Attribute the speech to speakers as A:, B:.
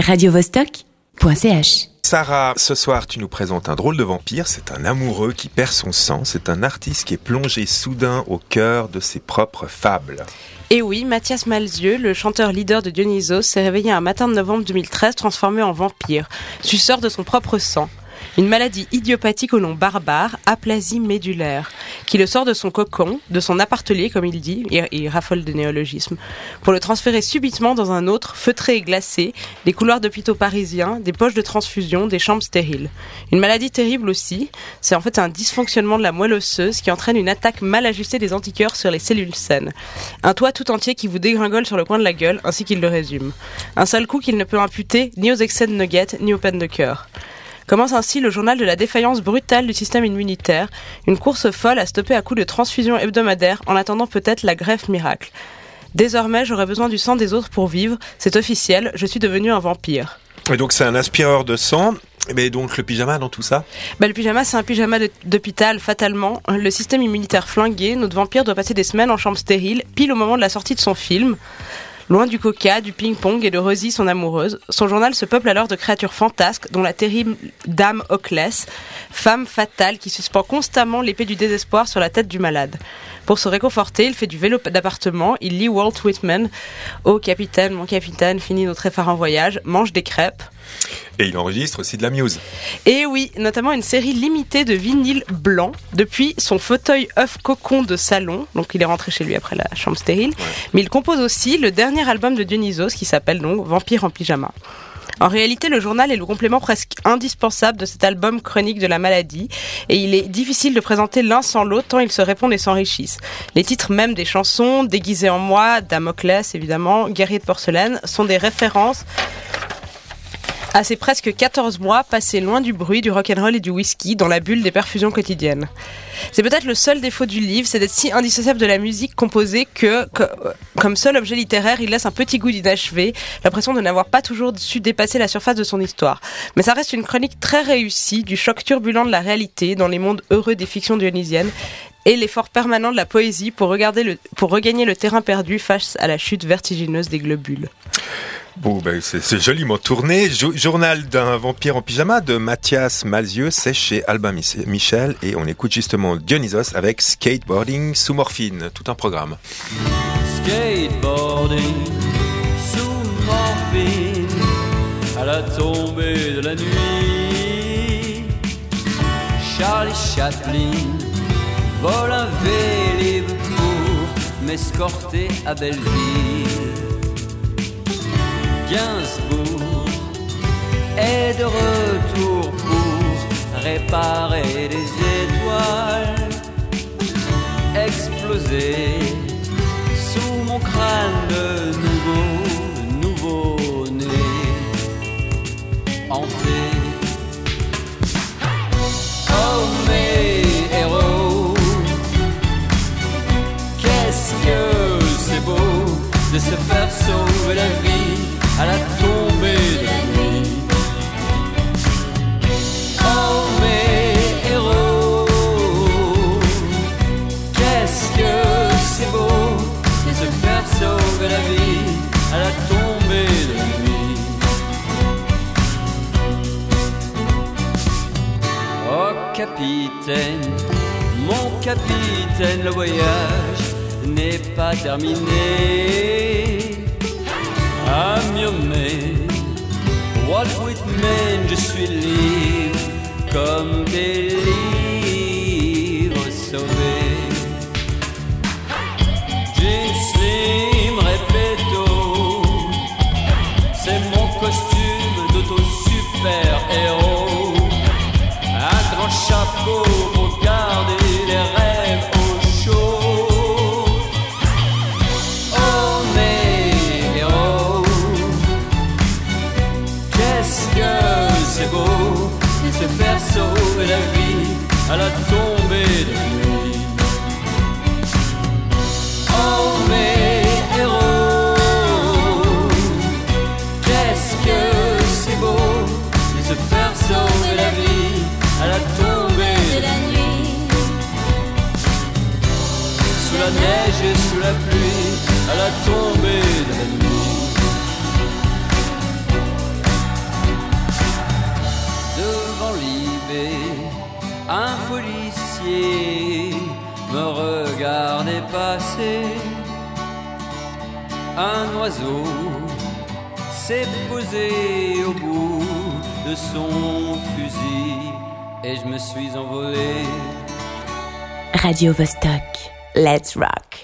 A: radiovostok.ch
B: Sarah, ce soir tu nous présentes un drôle de vampire, c'est un amoureux qui perd son sang, c'est un artiste qui est plongé soudain au cœur de ses propres fables.
C: Et oui, Mathias Malzieux, le chanteur leader de Dionysos, s'est réveillé un matin de novembre 2013 transformé en vampire, suceur de son propre sang. Une maladie idiopathique au nom barbare, aplasie médulaire, qui le sort de son cocon, de son appartelier comme il dit, il raffole de néologismes, pour le transférer subitement dans un autre, feutré et glacé, des couloirs d'hôpitaux parisiens, des poches de transfusion, des chambres stériles. Une maladie terrible aussi, c'est en fait un dysfonctionnement de la moelle osseuse qui entraîne une attaque mal ajustée des anticorps sur les cellules saines. Un toit tout entier qui vous dégringole sur le coin de la gueule, ainsi qu'il le résume. Un seul coup qu'il ne peut imputer ni aux excès de nuggets, ni aux peines de cœur. Commence ainsi le journal de la défaillance brutale du système immunitaire, une course folle à stopper à coups de transfusion hebdomadaire en attendant peut-être la greffe miracle. Désormais, j'aurai besoin du sang des autres pour vivre, c'est officiel, je suis devenu un vampire.
B: Et donc c'est un aspireur de sang, mais donc le pyjama dans tout ça?
C: Bah, Le pyjama, c'est un pyjama d'hôpital, fatalement. Le système immunitaire flingué, notre vampire doit passer des semaines en chambre stérile, pile au moment de la sortie de son film. Loin du coca, du ping-pong et de Rosie, son amoureuse, son journal se peuple alors de créatures fantasques, dont la terrible Dame Oclès, femme fatale qui suspend constamment l'épée du désespoir sur la tête du malade. Pour se réconforter, il fait du vélo d'appartement, il lit Walt Whitman. Oh capitaine, mon capitaine, fini notre effarant voyage, mange des crêpes.
B: Et il enregistre aussi de la muse.
C: Et oui, notamment une série limitée de vinyles blancs depuis son fauteuil œuf cocon de salon. Donc il est rentré chez lui après la chambre stérile. Mais il compose aussi le dernier album de Dionysos qui s'appelle donc Vampire en pyjama. En réalité, le journal est le complément presque indispensable de cet album chronique de la maladie, et il est difficile de présenter l'un sans l'autre tant ils se répondent et s'enrichissent. Les titres même des chansons, Déguisé en moi, Damoclès évidemment, Guerrier de porcelaine, sont des références à ces presque 14 mois passés loin du bruit, du rock'n'roll et du whisky, dans la bulle des perfusions quotidiennes. C'est peut-être le seul défaut du livre, c'est d'être si indissociable de la musique composée que, comme seul objet littéraire, il laisse un petit goût d'inachevé, l'impression de n'avoir pas toujours su dépasser la surface de son histoire. Mais ça reste une chronique très réussie du choc turbulent de la réalité dans les mondes heureux des fictions dionysiennes et l'effort permanent de la poésie pour regagner le terrain perdu face à la chute vertigineuse des globules.
B: Bon, ben, c'est joliment tourné. journal d'un vampire en pyjama de Mathias Malzieux, c'est chez Albin Michel. Et on écoute justement Dionysos avec Skateboarding sous morphine. Tout un programme.
D: Skateboarding sous morphine à la tombée de la nuit. Charlie Chaplin vole un vélib m'escorter à Belleville. Gainsbourg est de retour pour réparer les étoiles explosées sous mon crâne de nouveau, nouveau né hanté. Oh mes héros, qu'est-ce que c'est beau de se faire sauver la vie à la tombée de la nuit. Oh mes héros, qu'est-ce que c'est beau de se faire sauver la vie à la tombée de la nuit. Oh capitaine, mon capitaine, le voyage n'est pas terminé I'm your man. Walt Whitman, je suis libre comme des livres sauvés. Jean Slim Repetto, c'est mon costume d'auto super héros. À la tombée de la nuit. Oh mes héros, qu'est-ce que c'est beau de se faire sauver la vie à la tombée de la nuit. Sous la neige et sous la pluie, à la tombée de la nuit. Un policier me regardait passer. Un oiseau s'est posé au bout de son fusil et je me suis envolé.
A: Radio Vostok. Let's rock.